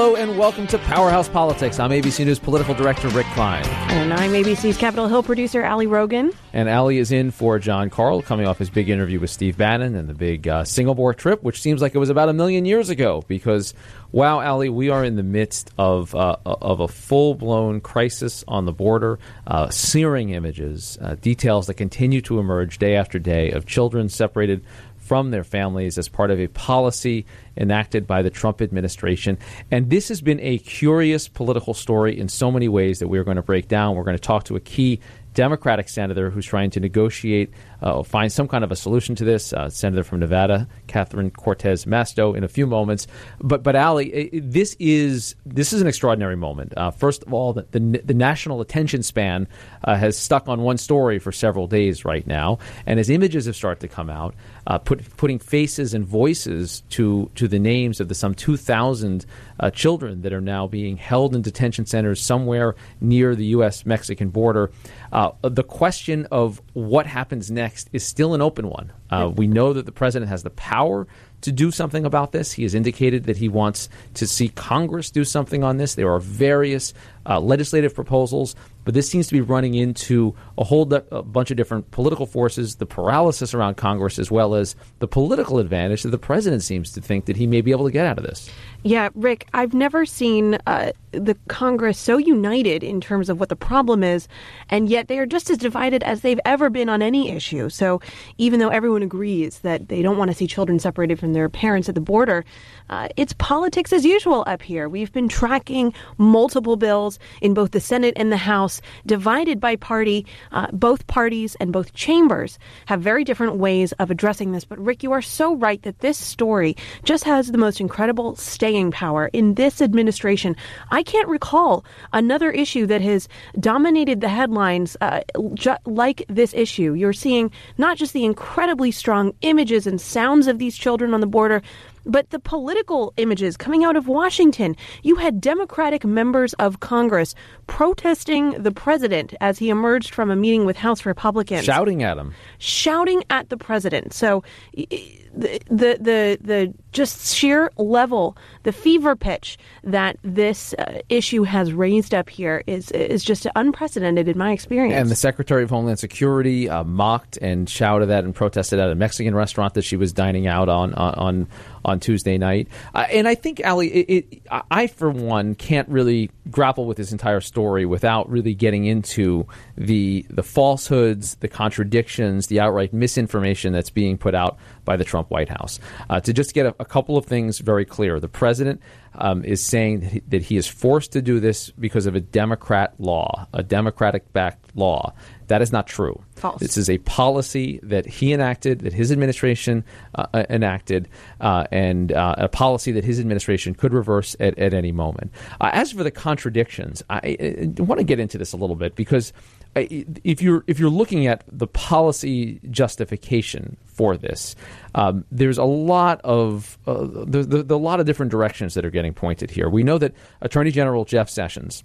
Hello and welcome to Powerhouse Politics. I'm ABC News political director Rick Klein. And I'm ABC's Capitol Hill producer Ali Rogin. And Ali is in for Jon Karl, coming off his big interview with Steve Bannon and the big uh, Singapore trip, which seems like it was about a million years ago. Because, wow, Ali, we are in the midst of uh, of a full blown crisis on the border. Uh, searing images, uh, details that continue to emerge day after day of children separated from their families as part of a policy enacted by the Trump administration. And this has been a curious political story in so many ways that we're going to break down. We're going to talk to a key Democratic senator who's trying to negotiate, uh, find some kind of a solution to this. Uh, senator from Nevada, Catherine Cortez Masto, in a few moments. But but Ali, this is this is an extraordinary moment. Uh, first of all, the, the, the national attention span uh, has stuck on one story for several days right now, and as images have started to come out, uh, put, putting faces and voices to to the names of the some two thousand uh, children that are now being held in detention centers somewhere near the U.S. Mexican border. The question of what happens next is still an open one. Uh, we know that the president has the power to do something about this. He has indicated that he wants to see Congress do something on this. There are various uh, legislative proposals, but this seems to be running into a whole de- a bunch of different political forces, the paralysis around Congress, as well as the political advantage that the president seems to think that he may be able to get out of this. Yeah, Rick, I've never seen uh, the Congress so united in terms of what the problem is, and yet they are just as divided as they've ever been on any issue. So even though everyone agrees that they don't want to see children separated from their parents at the border, uh, it's politics as usual up here. We've been tracking multiple bills in both the Senate and the House, divided by party. Uh, both parties and both chambers have very different ways of addressing this. But Rick, you are so right that this story just has the most incredible staying power in this administration. I can't recall another issue that has dominated the headlines uh, ju- like this issue. You're seeing not just the incredibly strong images and sounds of these children on the border, but the political images coming out of Washington, you had Democratic members of Congress protesting the president as he emerged from a meeting with House Republicans, shouting at him, shouting at the president. So the the the, the just sheer level, the fever pitch that this uh, issue has raised up here is is just unprecedented in my experience. And the Secretary of Homeland Security uh, mocked and shouted at and protested at a Mexican restaurant that she was dining out on on on Tuesday night. Uh, and I think Ali, it, it, I for one can't really grapple with this entire story without really getting into the the falsehoods, the contradictions, the outright misinformation that's being put out by the Trump White House. Uh, to just get a, a, couple of things very clear, the president um, is saying that he, that he is forced to do this because of a Democrat law, a Democratic backed law. That is not true. False. This is a policy that he enacted, that his administration uh, uh enacted, uh, and uh, a policy that his administration could reverse at, at any moment. Uh, as for the contradictions, I, I want to get into this a little bit because if you're if you're looking at the policy justification for this, um, there's a lot of uh, there's, there's a lot of different directions that are getting pointed here. We know that Attorney General Jeff Sessions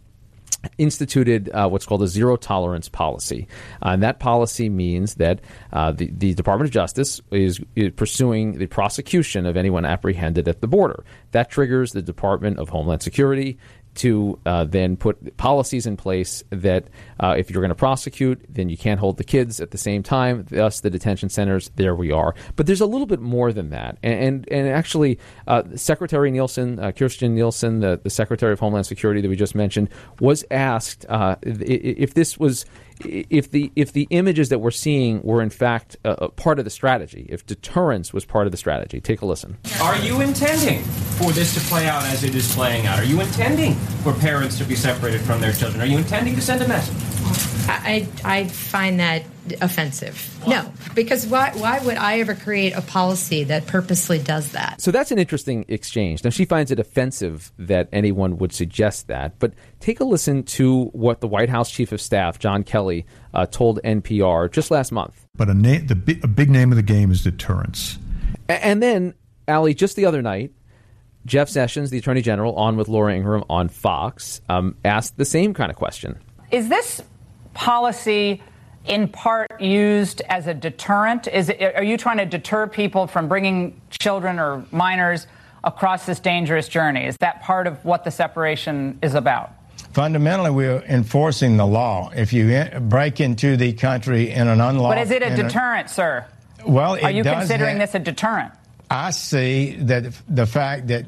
instituted uh, what's called a zero tolerance policy. Uh, and that policy means that uh, the, the Department of Justice is, is, pursuing the prosecution of anyone apprehended at the border. That triggers the Department of Homeland Security to uh, then put policies in place that uh, if you're going to prosecute, then you can't hold the kids at the same time. Thus, the detention centers. There we are. But there's a little bit more than that. And and, and actually, uh, Secretary Nielsen, uh, Kirstjen Nielsen, the, the Secretary of Homeland Security that we just mentioned, was asked uh, if this was if the if the images that we're seeing were in fact a, part of the strategy, if deterrence was part of the strategy. Take a listen. Are you intending for this to play out as it is playing out? Are you intending for parents to be separated from their children? Are you intending to send a message? I I find that offensive. No, because why why would I ever create a policy that purposely does that? So that's an interesting exchange. Now she finds it offensive that anyone would suggest that, but take a listen to what the White House Chief of Staff John Kelly uh, told NPR just last month. But a, na- the, a big name of the game is deterrence. And then, Ali, just the other night, Jeff Sessions, the Attorney General, on with Laura Ingraham on Fox, um, asked the same kind of question. Is this policy in part used as a deterrent? Is it, are you trying to deter people from bringing children or minors across this dangerous journey? Is that part of what the separation is about? Fundamentally, we're enforcing the law. If you break into the country in an unlawful, but is it a deterrent, a, sir? Well, are you considering have, this a deterrent? I see that the fact that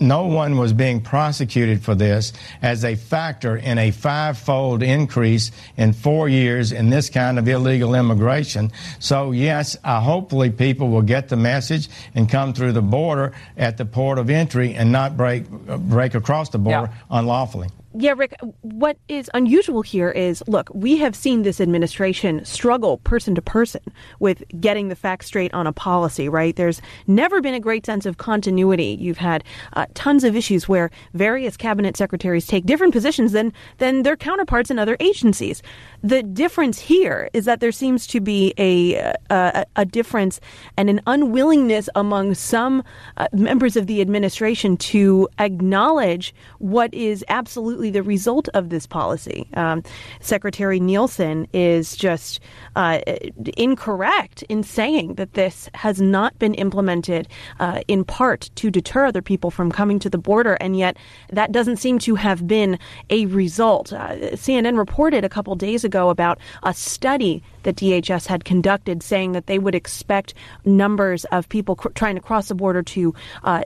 no one was being prosecuted for this as a factor in a five-fold increase in four years in this kind of illegal immigration. So yes, uh, hopefully people will get the message and come through the border at the port of entry and not break uh, break across the border yeah. unlawfully. Yeah, Rick, what is unusual here is look, we have seen this administration struggle person to person with getting the facts straight on a policy, right? There's never been a great sense of continuity. You've had uh, tons of issues where various cabinet secretaries take different positions than, than their counterparts in other agencies. The difference here is that there seems to be a, a, a difference and an unwillingness among some uh, members of the administration to acknowledge what is absolutely absolutely the result of this policy. Um, Secretary Nielsen is just uh, incorrect in saying that this has not been implemented uh, in part to deter other people from coming to the border, and yet that doesn't seem to have been a result. Uh, CNN reported a couple days ago about a study that DHS had conducted saying that they would expect numbers of people cr- trying to cross the border to uh,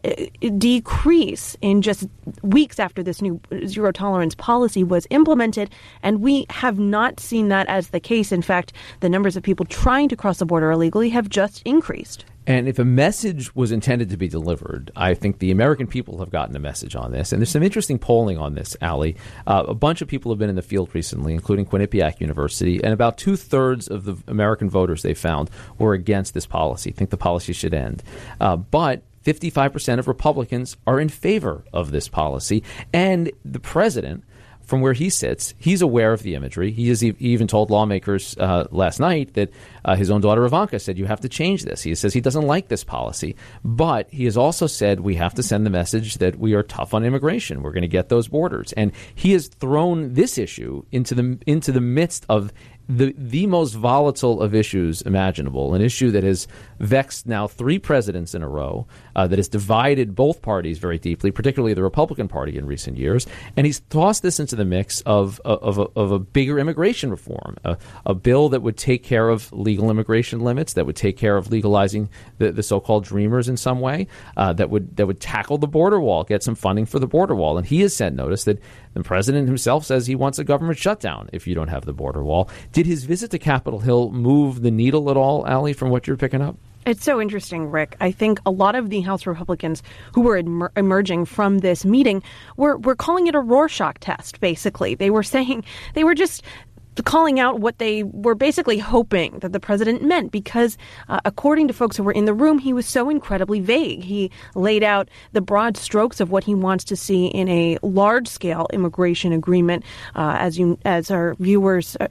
decrease in just weeks after this new zero tolerance policy was implemented. And we have not seen that as the case. In fact, the numbers of people trying to cross the border illegally have just increased. And if a message was intended to be delivered, I think the American people have gotten a message on this. And there's some interesting polling on this, Ali. Uh, a bunch of people have been in the field recently, including Quinnipiac University, and about two thirds of the American voters they found were against this policy, think the policy should end. Uh, but 55% of Republicans are in favor of this policy. And the president from where he sits, he's aware of the imagery. He has even told lawmakers uh, last night that uh, his own daughter Ivanka said, You have to change this. He says he doesn't like this policy. But he has also said we have to send the message that we are tough on immigration. We're going to get those borders. And he has thrown this issue into the, into the midst of the the most volatile of issues imaginable, an issue that has vexed now three presidents in a row, uh, that has divided both parties very deeply, particularly the Republican Party in recent years, and he's tossed this into the mix of of, of, a, of a bigger immigration reform, a, a, bill that would take care of legal immigration limits, that would take care of legalizing the, the so-called dreamers in some way, uh, that would that would tackle the border wall, get some funding for the border wall, and he has sent notice that the president himself says he wants a government shutdown if you don't have the border wall. Did his visit to Capitol Hill move the needle at all, Ali, from what you're picking up? It's so interesting, Rick. I think a lot of the House Republicans who were emer- emerging from this meeting were, were calling it a Rorschach test, basically. They were saying, they were just calling out what they were basically hoping that the president meant because, uh, according to folks who were in the room, he was so incredibly vague. He laid out the broad strokes of what he wants to see in a large scale immigration agreement. Uh, as you, as our viewers, uh,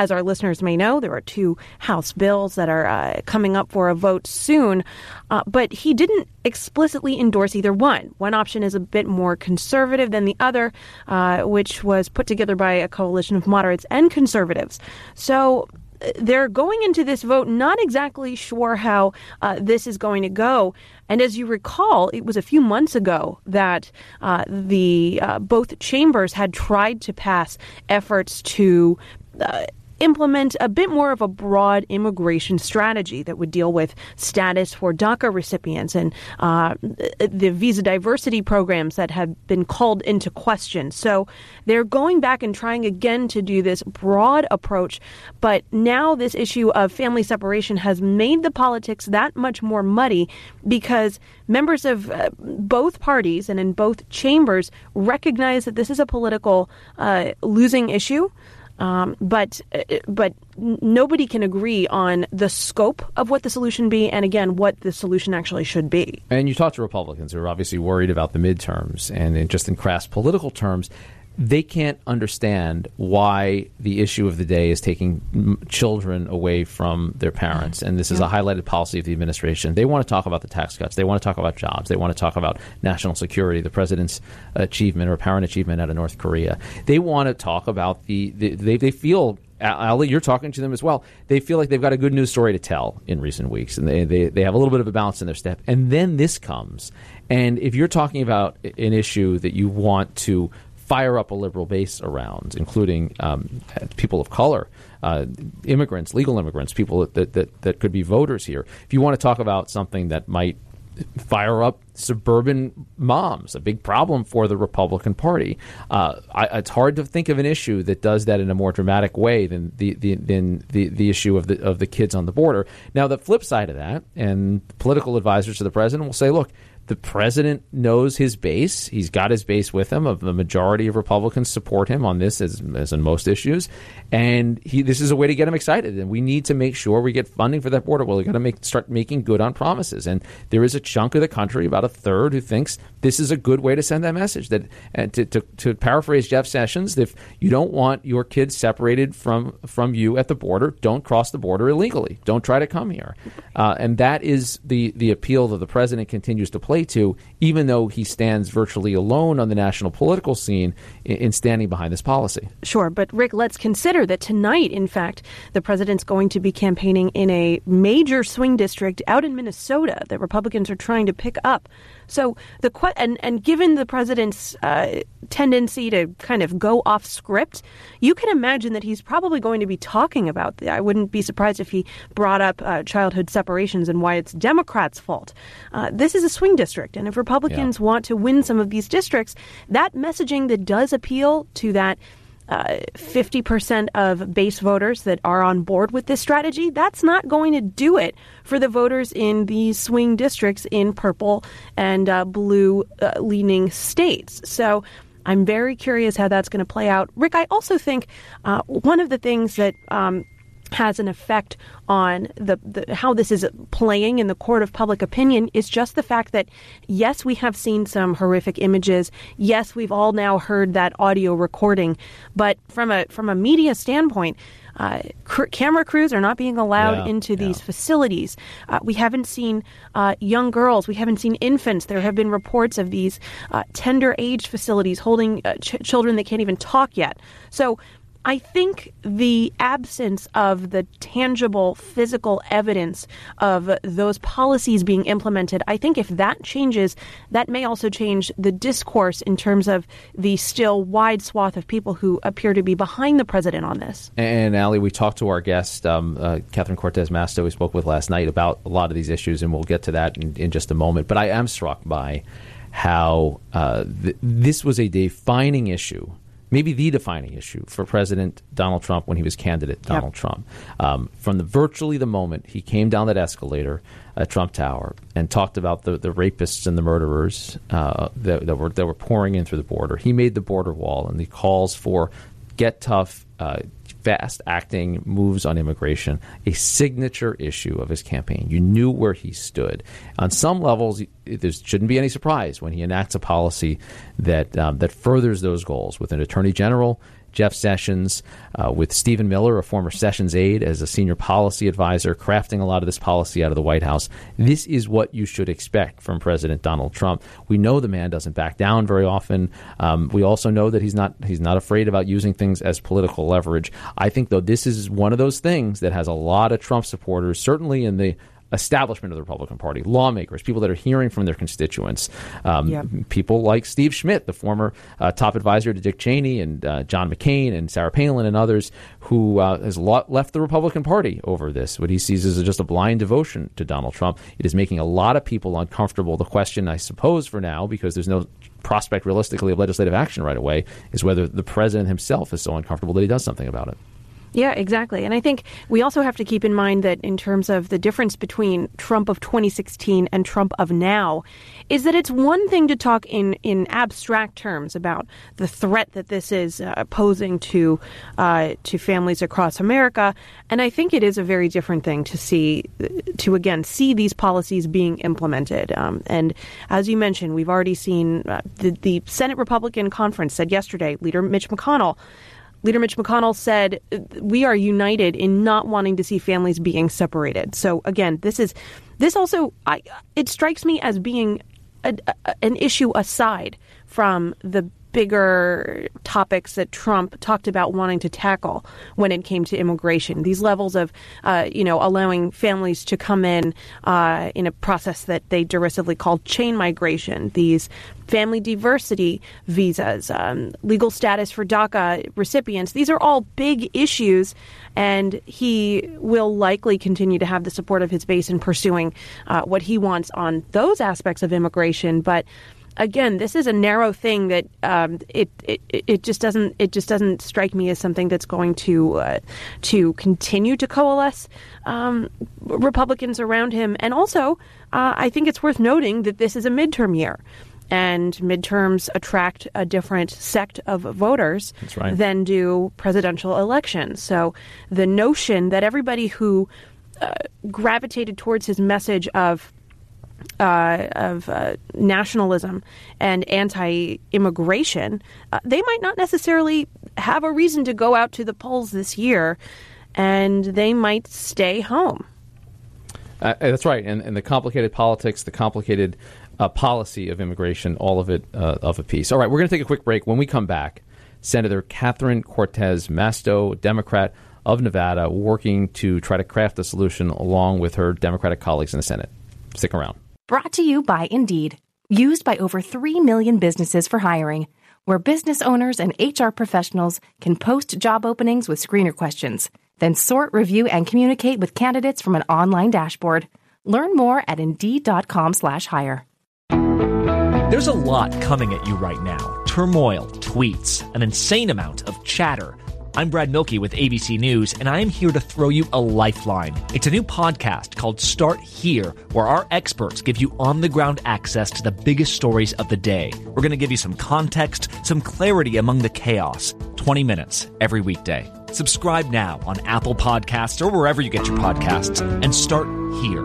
as our listeners may know, there are two House bills that are uh, coming up for a vote soon, uh, but he didn't explicitly endorse either one. One option is a bit more conservative than the other, uh, which was put together by a coalition of moderates and conservatives. So uh, they're going into this vote not exactly sure how uh, this is going to go. And as you recall, it was a few months ago that uh, the uh, both chambers had tried to pass efforts to uh, implement a bit more of a broad immigration strategy that would deal with status for DACA recipients and uh, the visa diversity programs that have been called into question. So they're going back and trying again to do this broad approach. But now this issue of family separation has made the politics that much more muddy because members of uh, both parties and in both chambers recognize that this is a political uh, losing issue. Um, but uh, but nobody can agree on the scope of what the solution be, and again, what the solution actually should be. And you talk to Republicans who are obviously worried about the midterms, and in just in crass political terms, they can't understand why the issue of the day is taking m- children away from their parents. And this is yeah. a highlighted policy of the administration. They want to talk about the tax cuts. They want to talk about jobs. They want to talk about national security, the president's achievement or apparent achievement out of North Korea. They want to talk about the, the they, they feel Ali, you're talking to them as well. They feel like they've got a good news story to tell in recent weeks, and they, they, they have a little bit of a balance in their step. And then this comes. And if you're talking about an issue that you want to fire up a liberal base around, including um, people of color, uh, immigrants, legal immigrants, people that, that, that could be voters here. If you want to talk about something that might fire up suburban moms, a big problem for the Republican Party. Uh, I, it's hard to think of an issue that does that in a more dramatic way than the, the than the, the issue of the of the kids on the border. Now, the flip side of that, and political advisors to the president will say, look, the president knows his base. He's got his base with him. Of The majority of Republicans support him on this, as, as in most issues. And he, this is a way to get him excited. And we need to make sure we get funding for that border. Well, we got to make start making good on promises. And there is a chunk of the country, about a third, who thinks this is a good way to send that message. That and to, to, to paraphrase Jeff Sessions, if you don't want your kids separated from from you at the border, don't cross the border illegally. Don't try to come here. Uh, and that is the the appeal that the president continues to play play to, even though he stands virtually alone on the national political scene in, in standing behind this policy. Sure, but Rick, let's consider that tonight, in fact, the president's going to be campaigning in a major swing district out in Minnesota that Republicans are trying to pick up. So the and and given the president's uh, tendency to kind of go off script, you can imagine that he's probably going to be talking about. The, I wouldn't be surprised if he brought up uh, childhood separations and why it's Democrats' fault. Uh, this is a swing district, and if Republicans yeah. want to win some of these districts, that messaging that does appeal to that uh, 50% of base voters that are on board with this strategy, that's not going to do it for the voters in these swing districts in purple and uh, blue uh, leaning states. So I'm very curious how that's going to play out. Rick, I also think uh, one of the things that um, has an effect on the, the, how this is playing in the court of public opinion is just the fact that yes, we have seen some horrific images. Yes, we've all now heard that audio recording, but from a from a media standpoint. Uh, cr- camera crews are not being allowed yeah, into these yeah. facilities. Uh, we haven't seen uh, young girls. We haven't seen infants. There have been reports of these uh, tender age facilities holding uh, ch- children that can't even talk yet. So I think the absence of the tangible physical evidence of those policies being implemented, I think if that changes, that may also change the discourse in terms of the still wide swath of people who appear to be behind the president on this. And, Ali, we talked to our guest, um, uh, Catherine Cortez Masto, we spoke with last night about a lot of these issues, and we'll get to that in, in just a moment. But I am struck by how uh, th- this was a defining issue maybe the defining issue for President Donald Trump when he was candidate Donald yep. Trump. Um, from the virtually the moment he came down that escalator at Trump Tower and talked about the, the rapists and the murderers uh, that, that, were that were pouring in through the border, he made the border wall and the calls for get tough. Uh, fast acting moves on immigration, a signature issue of his campaign. You knew where he stood. On some levels, there shouldn't be any surprise when he enacts a policy that um, that furthers those goals with an attorney general Jeff Sessions, uh, with Stephen Miller, a former Sessions aide, as a senior policy advisor, crafting a lot of this policy out of the White House. This is what you should expect from President Donald Trump. We know the man doesn't back down very often. Um, we also know that he's not he's not afraid about using things as political leverage. I think though this is one of those things that has a lot of Trump supporters, certainly in the establishment of the Republican Party, lawmakers, people that are hearing from their constituents, um, yep. people like Steve Schmidt, the former uh, top advisor to Dick Cheney, and uh, John McCain, and Sarah Palin, and others, who uh, has left the Republican Party over this. What he sees is just a blind devotion to Donald Trump. It is making a lot of people uncomfortable. The question, I suppose, for now, because there's no prospect realistically of legislative action right away, is whether the president himself is so uncomfortable that he does something about it. Yeah, exactly. And I think we also have to keep in mind that in terms of the difference between Trump of 2016 and Trump of now, is that it's one thing to talk in, in abstract terms about the threat that this is uh, posing to uh, to families across America, and I think it is a very different thing to see to again see these policies being implemented. Um, and as you mentioned, we've already seen uh, the, the Senate Republican Conference said yesterday, Leader Mitch McConnell Leader Mitch McConnell said, uh, "We are united in not wanting to see families being separated." So again, this is this also I, it strikes me as being a, a, an issue aside from the bigger topics that Trump talked about wanting to tackle when it came to immigration. These levels of, uh, you know, allowing families to come in uh, in a process that they derisively called chain migration. These family diversity visas, um, legal status for DACA recipients. These are all big issues, and he will likely continue to have the support of his base in pursuing uh, what he wants on those aspects of immigration. But again, this is a narrow thing that um, it, it it just doesn't it just doesn't strike me as something that's going to uh, to continue to coalesce um, Republicans around him. And also, uh, I think it's worth noting that this is a midterm year. And midterms attract a different sect of voters right. than do presidential elections. So the notion that everybody who uh, gravitated towards his message of uh, of uh, nationalism and anti-immigration, uh, they might not necessarily have a reason to go out to the polls this year, and they might stay home. Uh, that's right, and, and the complicated politics, the complicated uh, policy of immigration, all of it uh, of a piece. All right, we're going to take a quick break. When we come back, Senator Catherine Cortez Masto, Democrat of Nevada, working to try to craft a solution along with her Democratic colleagues in the Senate. Stick around. Brought to you by Indeed, used by over 3 million businesses for hiring, where business owners and HR professionals can post job openings with screener questions, then sort, review, and communicate with candidates from an online dashboard. Learn more at Indeed.com slash hire. There's a lot coming at you right now turmoil, tweets, an insane amount of chatter. I'm Brad Mielke with ABC News, and I am here to throw you a lifeline. It's a new podcast called Start Here, where our experts give you on the ground access to the biggest stories of the day. We're going to give you some context, some clarity among the chaos. 20 minutes every weekday. Subscribe now on Apple Podcasts or wherever you get your podcasts, and start here.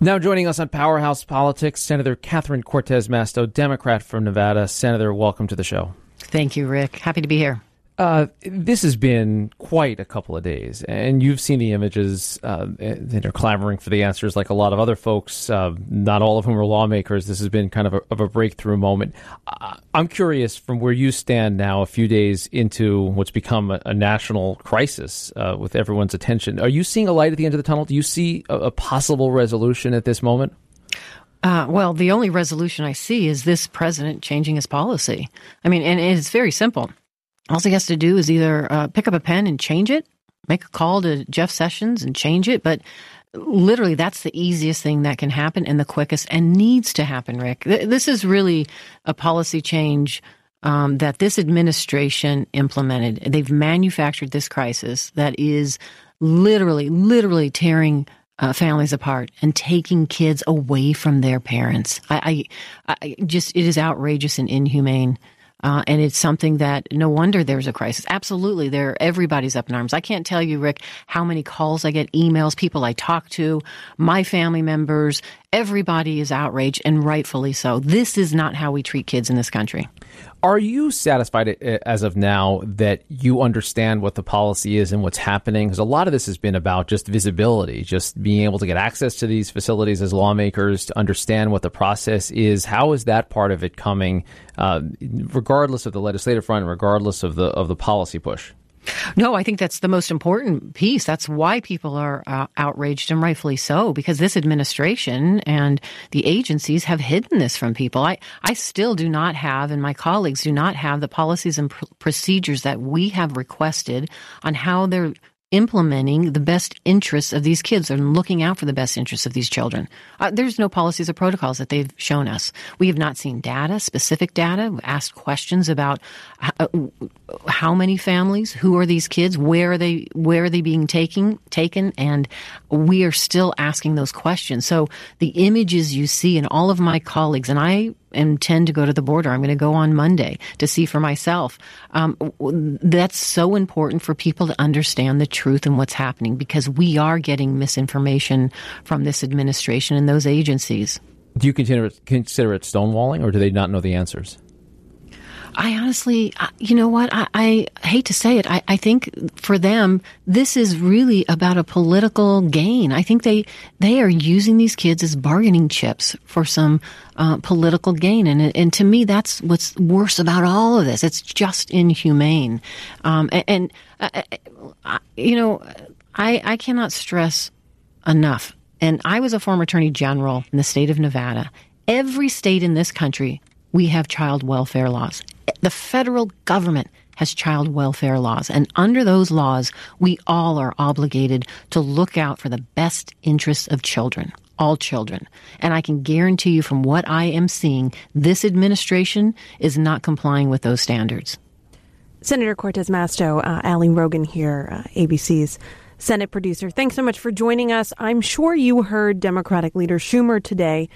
Now joining us on Powerhouse Politics, Senator Catherine Cortez Masto, Democrat from Nevada. Senator, welcome to the show. Thank you, Rick. Happy to be here. Uh, this has been quite a couple of days, and you've seen the images uh, that are clamoring for the answers, like a lot of other folks. Uh, not all of whom are lawmakers. This has been kind of a, of a breakthrough moment. I'm curious, from where you stand now, a few days into what's become a, a national crisis uh, with everyone's attention, are you seeing a light at the end of the tunnel? Do you see a, a possible resolution at this moment? Uh, well, the only resolution I see is this president changing his policy. I mean, and it's very simple. All he has to do is either uh, pick up a pen and change it, make a call to Jeff Sessions and change it. But literally, that's the easiest thing that can happen and the quickest and needs to happen, Rick. This is really a policy change um, that this administration implemented. They've manufactured this crisis that is literally, literally tearing uh, families apart and taking kids away from their parents. I, I, I just, it is outrageous and inhumane. Uh, and it's something that no wonder there's a crisis. Absolutely, there everybody's up in arms. I can't tell you, Rick, how many calls I get, emails, people I talk to, my family members. Everybody is outraged, and rightfully so. This is not how we treat kids in this country. Are you satisfied uh, as of now that you understand what the policy is and what's happening? Because a lot of this has been about just visibility, just being able to get access to these facilities as lawmakers to understand what the process is. How is that part of it coming, uh, regardless of the legislative front, regardless of the of the policy push? No, I think that's the most important piece. That's why people are uh, outraged and rightfully so, because this administration and the agencies have hidden this from people. I, I still do not have, and my colleagues do not have the policies and pr- procedures that we have requested on how they're implementing the best interests of these kids and looking out for the best interests of these children. Uh, there's no policies or protocols that they've shown us. We have not seen data, specific data. We've asked questions about how, uh, how many families, who are these kids, where are they, where are they being taken, taken, and we are still asking those questions. So the images you see, and all of my colleagues, and I intend to go to the border. I'm going to go on Monday to see for myself. Um, that's so important for people to understand the truth and what's happening because we are getting misinformation from this administration and those agencies. Do you consider it, consider it stonewalling, or do they not know the answers? I honestly, you know what? I, I hate to say it. I, I, think for them, this is really about a political gain. I think they they are using these kids as bargaining chips for some uh, political gain, and and to me, that's what's worse about all of this. It's just inhumane, um, and, and uh, uh you know, I I cannot stress enough. And I was a former attorney general in the state of Nevada. Every state in this country we have child welfare laws. The federal government has child welfare laws. And under those laws, we all are obligated to look out for the best interests of children, all children. And I can guarantee you from what I am seeing, this administration is not complying with those standards. Senator Cortez Masto, uh, Ali Rogin here, uh, ABC's Senate producer. Thanks so much for joining us. I'm sure you heard Democratic leader Schumer today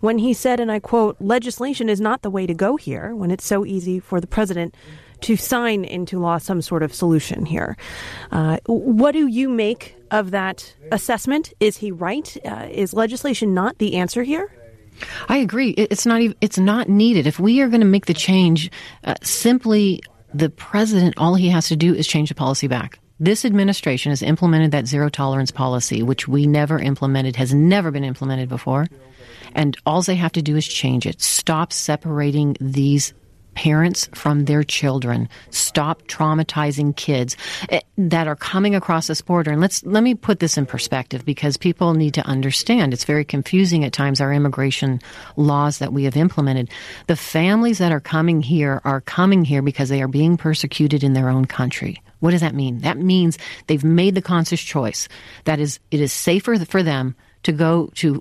when he said, and I quote, legislation is not the way to go here when it's so easy for the president to sign into law some sort of solution here. Uh, what do you make of that assessment? Is he right? Uh, is legislation not the answer here? I agree. It's not even, it's not needed. If we are going to make the change, uh, simply the president, all he has to do is change the policy back. This administration has implemented that zero tolerance policy, which we never implemented, has never been implemented before. And all they have to do is change it. Stop separating these parents from their children. Stop traumatizing kids eh, that are coming across this border. And let's let me put this in perspective because people need to understand. It's very confusing at times our immigration laws that we have implemented. The families that are coming here are coming here because they are being persecuted in their own country. What does that mean? That means they've made the conscious choice. That is, it is safer for them to go to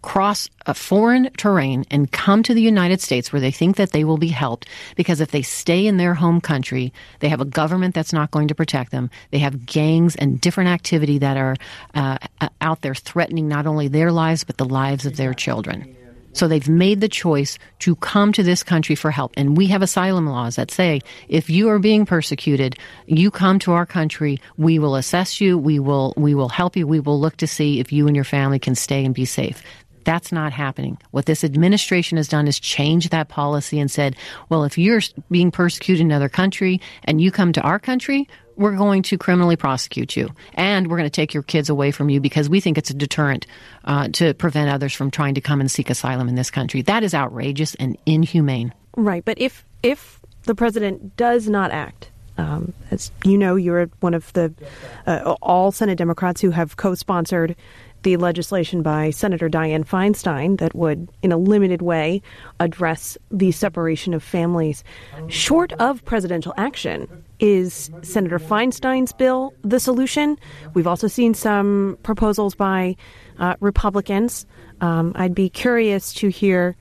cross a foreign terrain and come to the United States where they think that they will be helped because if they stay in their home country, they have a government that's not going to protect them. They have gangs and different activity that are uh, out there threatening not only their lives but the lives of their children. So they've made the choice to come to this country for help. And we have asylum laws that say if you are being persecuted, you come to our country, we will assess you, we will we will help you, we will look to see if you and your family can stay and be safe. That's not happening. What this administration has done is change that policy and said, well, if you're being persecuted in another country and you come to our country, we're going to criminally prosecute you and we're going to take your kids away from you because we think it's a deterrent uh, to prevent others from trying to come and seek asylum in this country. That is outrageous and inhumane. Right, but if if the president does not act, um, as you know, you're one of the uh, all Senate Democrats who have co-sponsored the legislation by Senator Dianne Feinstein that would, in a limited way, address the separation of families. Short of presidential action, is Senator Feinstein's bill the solution? We've also seen some proposals by uh, Republicans. Um, I'd be curious to hear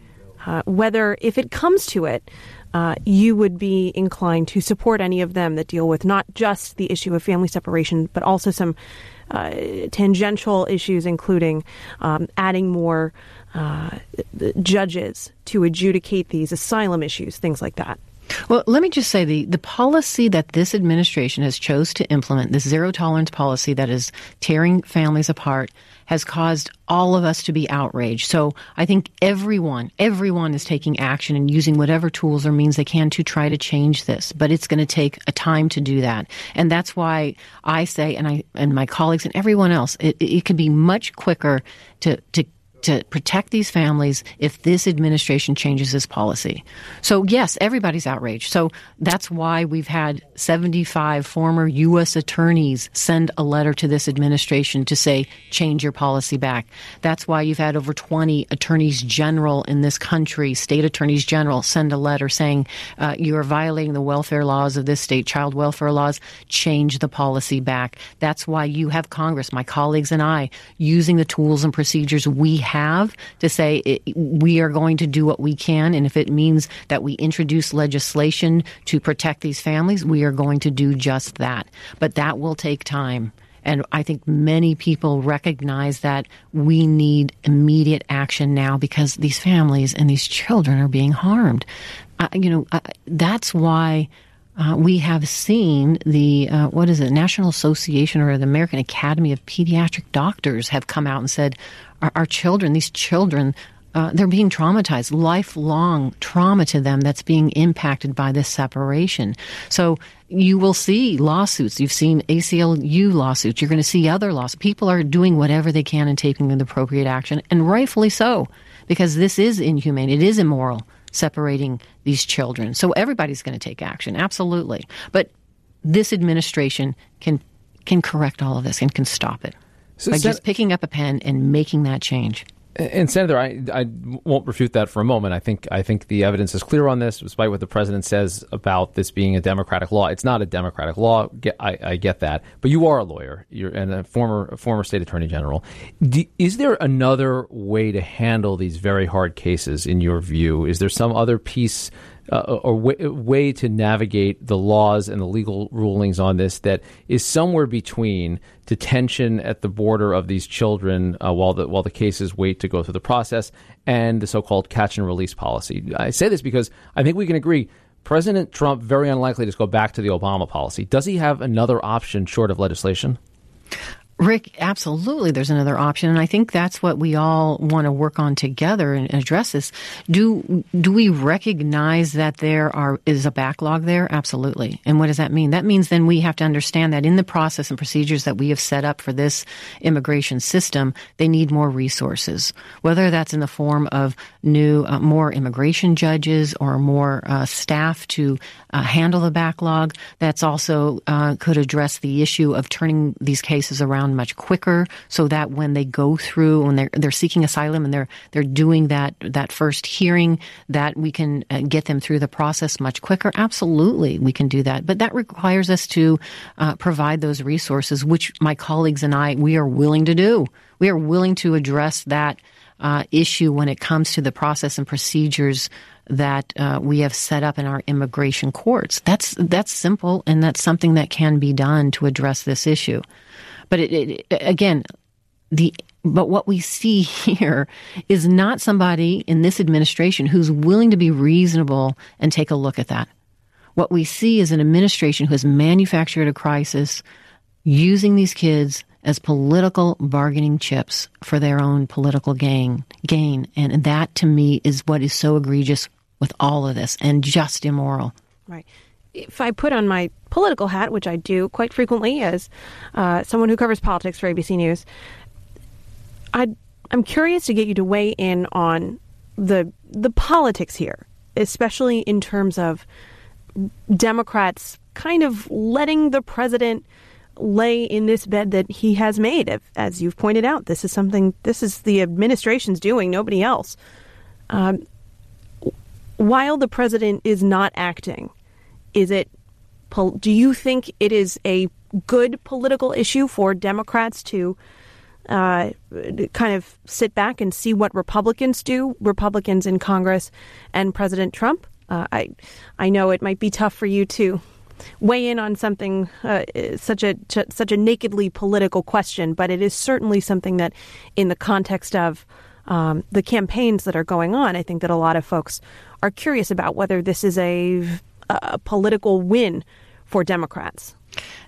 uh, whether, if it comes to it, uh, you would be inclined to support any of them that deal with not just the issue of family separation, but also some uh, tangential issues, including um, adding more uh, judges to adjudicate these asylum issues, things like that. Well, let me just say the, the policy that this administration has chose to implement, this zero tolerance policy that is tearing families apart, has caused all of us to be outraged. So I think everyone, everyone is taking action and using whatever tools or means they can to try to change this. But it's going to take a time to do that. And that's why I say, and I, and my colleagues and everyone else, it, it could be much quicker to, to to protect these families if this administration changes this policy. So, yes, everybody's outraged. So, that's why we've had 75 former U.S. attorneys send a letter to this administration to say, change your policy back. That's why you've had over 20 attorneys general in this country, state attorneys general, send a letter saying, uh, you are violating the welfare laws of this state, child welfare laws, change the policy back. That's why you have Congress, my colleagues and I, using the tools and procedures we have to say it, we are going to do what we can. And if it means that we introduce legislation to protect these families, we are going to do just that. But that will take time. And I think many people recognize that we need immediate action now because these families and these children are being harmed. Uh, you know, uh, that's why uh, we have seen the uh, what is it national association or the american academy of pediatric doctors have come out and said our, our children these children uh, they're being traumatized, lifelong trauma to them that's being impacted by this separation. So you will see lawsuits. You've seen ACLU lawsuits. You're going to see other lawsuits. People are doing whatever they can and taking the appropriate action, and rightfully so, because this is inhumane. It is immoral separating these children. So everybody's going to take action, absolutely. But this administration can can correct all of this and can stop it So by Sen- just picking up a pen and making that change. And Senator, I, I won't refute that for a moment. I think I think the evidence is clear on this, despite what the president says about this being a democratic law. It's not a democratic law. I, I get that, but you are a lawyer. You're and a former a former state attorney general. Do, is there another way to handle these very hard cases, in your view? Is there some other piece? Uh, or way, way to navigate the laws and the legal rulings on this that is somewhere between detention at the border of these children uh, while the while the cases wait to go through the process and the so-called catch and release policy. I say this because I think we can agree. President Trump very unlikely to go back to the Obama policy. Does he have another option short of legislation? Rick, absolutely. There's another option, and I think that's what we all want to work on together and address this. Do do we recognize that there are is a backlog there? Absolutely. And what does that mean? That means then we have to understand that in the process and procedures that we have set up for this immigration system, they need more resources. Whether that's in the form of new, uh, more immigration judges or more uh, staff to uh, handle the backlog. That's also uh, could address the issue of turning these cases around much quicker, so that when they go through when they're they're seeking asylum and they're they're doing that that first hearing, that we can uh, get them through the process much quicker. Absolutely, we can do that, but that requires us to uh, provide those resources, which my colleagues and I we are willing to do. We are willing to address that uh, issue when it comes to the process and procedures that uh, we have set up in our immigration courts. That's that's simple, and that's something that can be done to address this issue. But it, it, again, the but what we see here is not somebody in this administration who's willing to be reasonable and take a look at that. What we see is an administration who has manufactured a crisis using these kids as political bargaining chips for their own political gain gain and that to me is what is so egregious with all of this and just immoral Right. If I put on my political hat, which I do quite frequently as uh, someone who covers politics for ABC News, I'd, I'm curious to get you to weigh in on the the politics here, especially in terms of Democrats kind of letting the president lay in this bed that he has made. As you've pointed out, this is something this is the administration's doing, nobody else. Um, while the president is not acting, is it? Do you think it is a good political issue for Democrats to uh, kind of sit back and see what Republicans do, Republicans in Congress, and President Trump? Uh, I I know it might be tough for you to weigh in on something uh, such a such a nakedly political question, but it is certainly something that, in the context of um, the campaigns that are going on, I think that a lot of folks are curious about whether this is a, a political win for Democrats.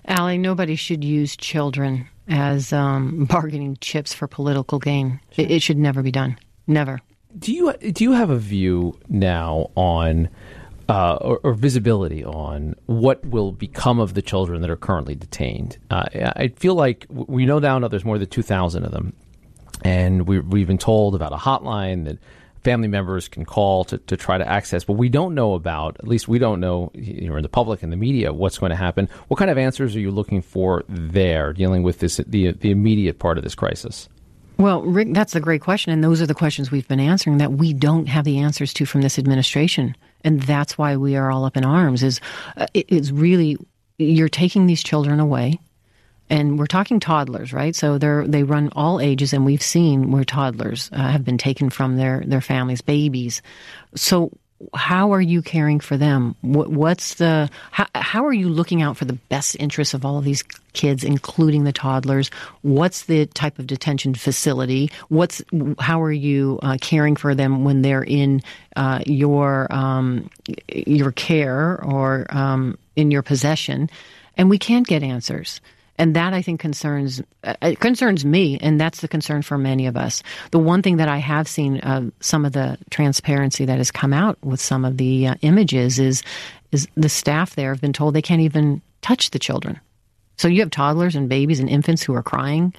Ali, nobody should use children as um, bargaining chips for political gain. It, it should never be done. Never. Do you do you have a view now on uh, or, or visibility on what will become of the children that are currently detained? Uh, I feel like we know now there's more than two thousand of them, and we, we've been told about a hotline that family members can call to, to try to access, but we don't know about, at least we don't know here in the public and the media, what's going to happen. What kind of answers are you looking for there, dealing with this the the immediate part of this crisis? Well, Rick, that's a great question. And those are the questions we've been answering that we don't have the answers to from this administration. And that's why we are all up in arms is uh, it, it's really, you're taking these children away and we're talking toddlers, right? So they're, they run all ages and we've seen where toddlers uh, have been taken from their, their families, babies. So how are you caring for them? What, what's the how, how are you looking out for the best interests of all of these kids, including the toddlers? What's the type of detention facility? What's how are you uh, caring for them when they're in uh, your um, your care or um, in your possession? And we can't get answers. And that I think concerns uh, it concerns me, and that's the concern for many of us. The one thing that I have seen uh, some of the transparency that has come out with some of the uh, images is is the staff there have been told they can't even touch the children. So you have toddlers and babies and infants who are crying,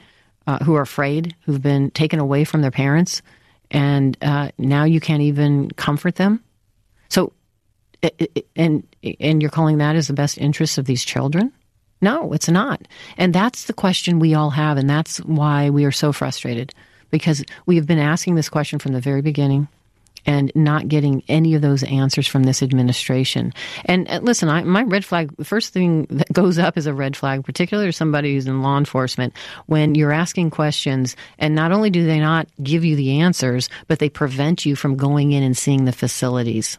uh, who are afraid, who've been taken away from their parents, and uh, now you can't even comfort them. So, and and you're calling that as the best interests of these children? No, it's not. And that's the question we all have. And that's why we are so frustrated because we have been asking this question from the very beginning and not getting any of those answers from this administration. And uh, listen, I, my red flag, the first thing that goes up is a red flag, particularly to somebody who's in law enforcement, when you're asking questions and not only do they not give you the answers, but they prevent you from going in and seeing the facilities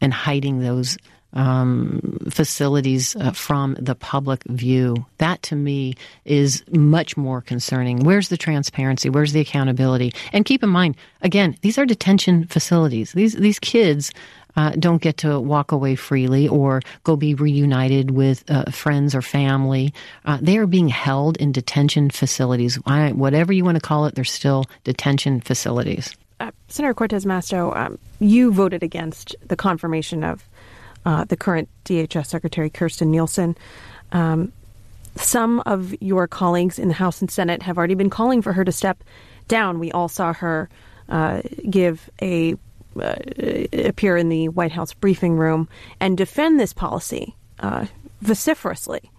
and hiding those um, facilities uh, from the public view. That to me is much more concerning. Where's the transparency? Where's the accountability? And keep in mind, again, these are detention facilities. These these kids. Uh, don't get to walk away freely or go be reunited with uh, friends or family. Uh, they are being held in detention facilities. I, whatever you want to call it, they're still detention facilities. Uh, Senator Cortez Masto, um, you voted against the confirmation of uh, the current DHS Secretary Kirstjen Nielsen. Um, some of your colleagues in the House and Senate have already been calling for her to step down. We all saw her uh, give a uh, appear in the White House briefing room and defend this policy uh, vociferously.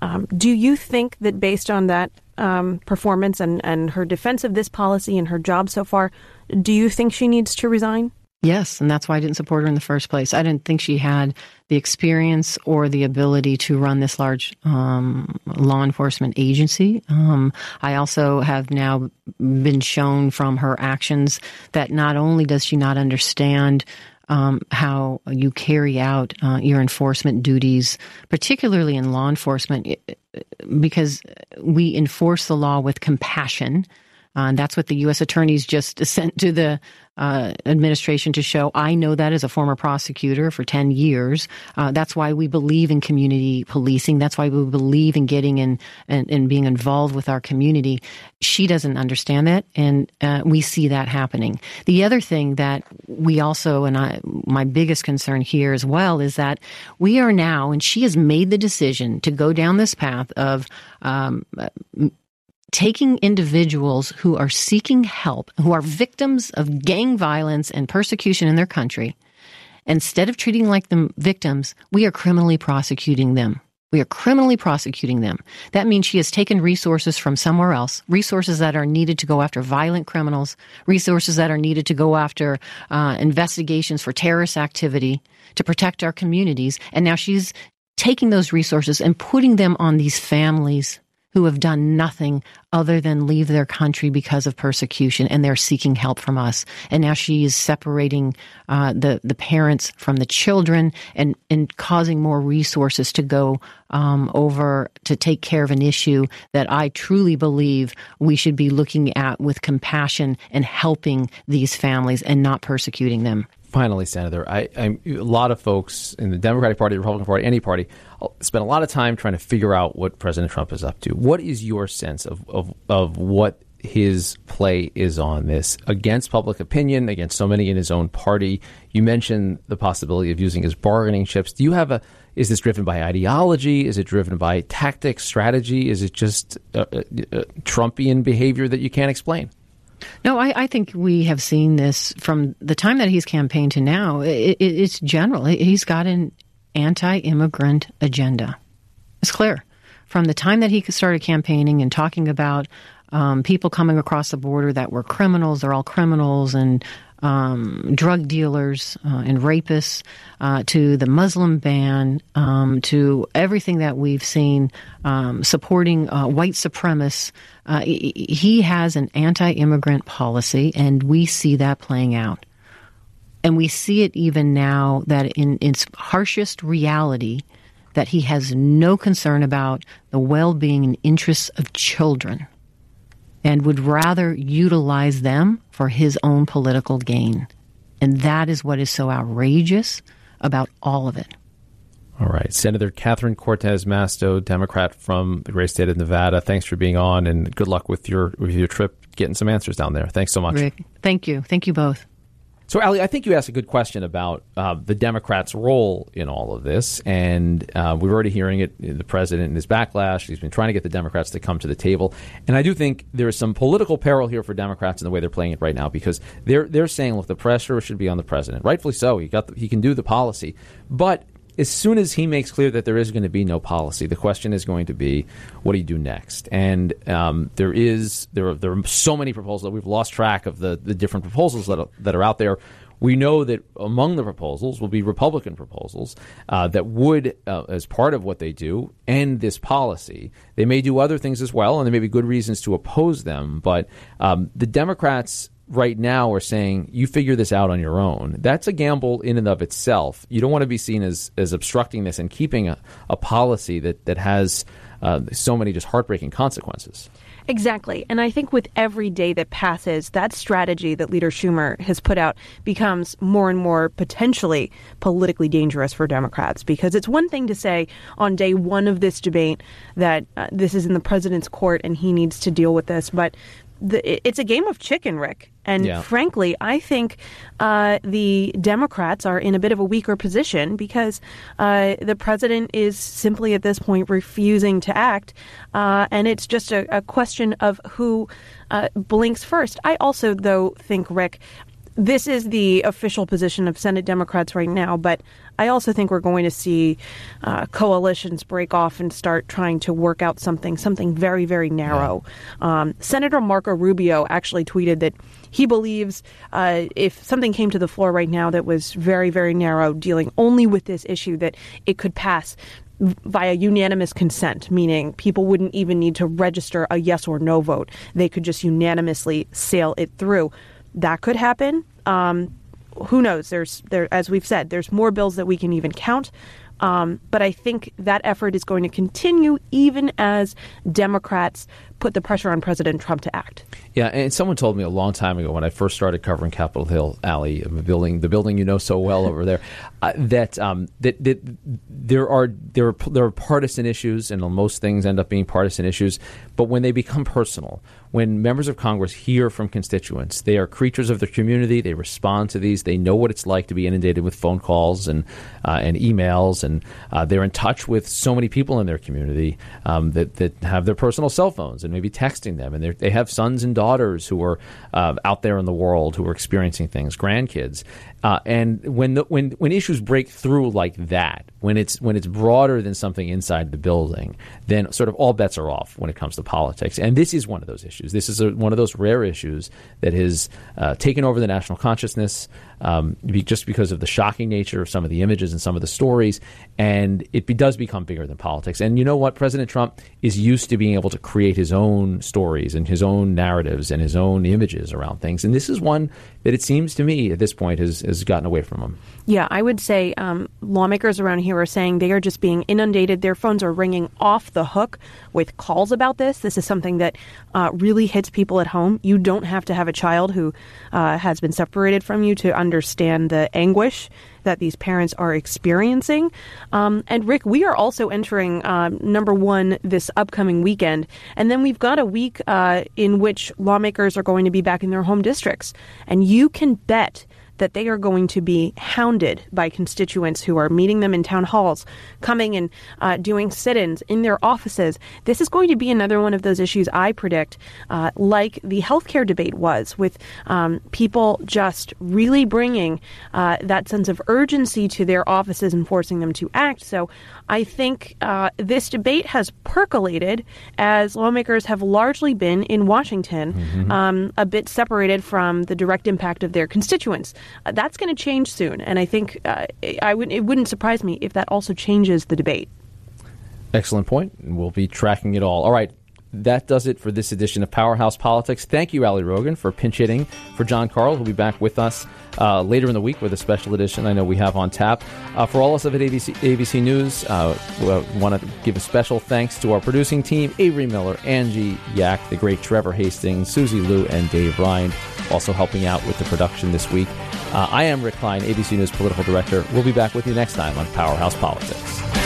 Um, do you think that based on that um, performance and, and her defense of this policy and her job so far, do you think she needs to resign? Yes, and that's why I didn't support her in the first place. I didn't think she had the experience or the ability to run this large um, law enforcement agency. Um, I also have now been shown from her actions that not only does she not understand um, how you carry out uh, your enforcement duties, particularly in law enforcement, because we enforce the law with compassion. Uh, and that's what the U.S. attorneys just sent to the uh, administration to show. I know that as a former prosecutor for 10 years. Uh, that's why we believe in community policing. That's why we believe in getting in and, being involved with our community. She doesn't understand that, and uh, we see that happening. The other thing that we also, and I, my biggest concern here as well, is that we are now, and she has made the decision to go down this path of um, taking individuals who are seeking help, who are victims of gang violence and persecution in their country, instead of treating like them victims, we are criminally prosecuting them. We are criminally prosecuting them. That means she has taken resources from somewhere else, resources that are needed to go after violent criminals, resources that are needed to go after uh, investigations for terrorist activity, to protect our communities. And now she's taking those resources and putting them on these families who have done nothing other than leave their country because of persecution, and they're seeking help from us. And now she is separating uh, the the parents from the children, and and causing more resources to go um, over to take care of an issue that I truly believe we should be looking at with compassion and helping these families and not persecuting them finally, Senator, a lot of folks in the Democratic Party, Republican Party, any party, uh, spend a lot of time trying to figure out what President Trump is up to. What is your sense of, of, of what his play is on this against public opinion, against so many in his own party? You mentioned the possibility of using his bargaining chips. Do you have a is this driven by ideology? Is it driven by tactics, strategy? Is it just uh, uh, uh Trumpian behavior that you can't explain? No, I, I, think we have seen this from the time that he's campaigned to now. It, it, it's general. He's got an anti immigrant agenda. It's clear. From the time that he started campaigning and talking about um, people coming across the border that were criminals, they're all criminals, and um, drug dealers uh, and rapists, uh, to the Muslim ban, um, to everything that we've seen um, supporting uh, white supremacists. Uh, he has an anti immigrant policy, and we see that playing out. And we see it even now that in its harshest reality, that he has no concern about the well being and interests of children and would rather utilize them for his own political gain. And that is what is so outrageous about all of it. All right. Senator Catherine Cortez Masto, Democrat from the great state of Nevada. Thanks for being on and good luck with your with your trip getting some answers down there. Thanks so much. Rick, thank you. Thank you both. So, Ali, I think you asked a good question about uh, the Democrats' role in all of this, and uh, we're already hearing it. The president and his backlash. He's been trying to get the Democrats to come to the table, and I do think there is some political peril here for Democrats in the way they're playing it right now because they're they're saying, look, the pressure should be on the president, rightfully so. He got the, he can do the policy, but as soon as he makes clear that there is going to be no policy, the question is going to be, what do you do next? And um, there is there are, there are so many proposals that we've lost track of the, the different proposals that are, that are out there. We know that among the proposals will be Republican proposals uh, that would, uh, as part of what they do, end this policy. They may do other things as well, and there may be good reasons to oppose them. But um, the Democrats right now are saying you figure this out on your own. That's a gamble in and of itself. You don't want to be seen as as obstructing this and keeping a, a policy that that has uh, so many just heartbreaking consequences. Exactly. And I think with every day that passes, that strategy that Leader Schumer has put out becomes more and more potentially politically dangerous for Democrats because it's one thing to say on day one of this debate that uh, this is in the president's court and he needs to deal with this. But the, it's a game of chicken, Rick. And Yeah. frankly, I think uh, the Democrats are in a bit of a weaker position because uh, the president is simply at this point refusing to act. Uh, and it's just a, a question of who uh, blinks first. I also, though, think, Rick, this is the official position of Senate Democrats right now, but I also think we're going to see uh, coalitions break off and start trying to work out something, something very, very narrow. Um, Senator Marco Rubio actually tweeted that he believes uh, if something came to the floor right now that was very, very narrow, dealing only with this issue, that it could pass via unanimous consent, meaning people wouldn't even need to register a yes or no vote. They could just unanimously sail it through. That could happen. Um, who knows? There's there, as we've said, there's more bills that we can even count. Um, but I think that effort is going to continue even as Democrats put the pressure on President Trump to act. Yeah, and someone told me a long time ago when I first started covering Capitol Hill Ali, the building, the building you know so well over there, uh, that um, that that there are there are there are partisan issues, and most things end up being partisan issues. But when they become personal, when members of Congress hear from constituents, they are creatures of their community. They respond to these. They know what it's like to be inundated with phone calls and uh, and emails, and uh, they're in touch with so many people in their community um, that that have their personal cell phones and maybe texting them, and they have sons and daughters who are uh, out there in the world who are experiencing things, grandkids. Uh, and when the, when when issues break through like that, when it's when it's broader than something inside the building, then sort of all bets are off when it comes to politics. And this is one of those issues. This is a, one of those rare issues that has uh, taken over the national consciousness, um, just because of the shocking nature of some of the images and some of the stories. And it be, does become bigger than politics. And you know what? President Trump is used to being able to create his own stories and his own narratives and his own images around things. And this is one that it seems to me at this point has, has gotten away from him. Yeah, I would say um, lawmakers around here are saying they are just being inundated. Their phones are ringing off the hook with calls about this. This is something that uh, really hits people at home. You don't have to have a child who uh, has been separated from you to understand the anguish that these parents are experiencing. Um, and Rick, we are also entering um, number one this upcoming weekend, and then we've got a week uh, in which lawmakers are going to be back in their home districts, and you can bet that they are going to be hounded by constituents who are meeting them in town halls, coming and uh, doing sit ins in their offices. This is going to be another one of those issues I predict, uh, like the healthcare debate was, with um, people just really bringing uh, that sense of urgency to their offices and forcing them to act. So I think uh, this debate has percolated as lawmakers have largely been in Washington, um, a bit separated from the direct impact of their constituents. Uh, that's going to change soon, and I think uh, I would it wouldn't surprise me if that also changes the debate. Excellent point, point. we'll be tracking it all. All right, that does it for this edition of Powerhouse Politics. Thank you, Ali Rogin, for pinch hitting for Jon Karl. who'll be back with us uh, later in the week with a special edition I know we have on tap. Uh, for all of us at ABC, ABC News, uh, we want to give a special thanks to our producing team, Avery Miller, Angie Yak, the great Trevor Hastings, Susie Liu, and Dave Ryan, also helping out with the production this week. Uh, I am Rick Klein, ABC News political director. We'll be back with you next time on Powerhouse Politics.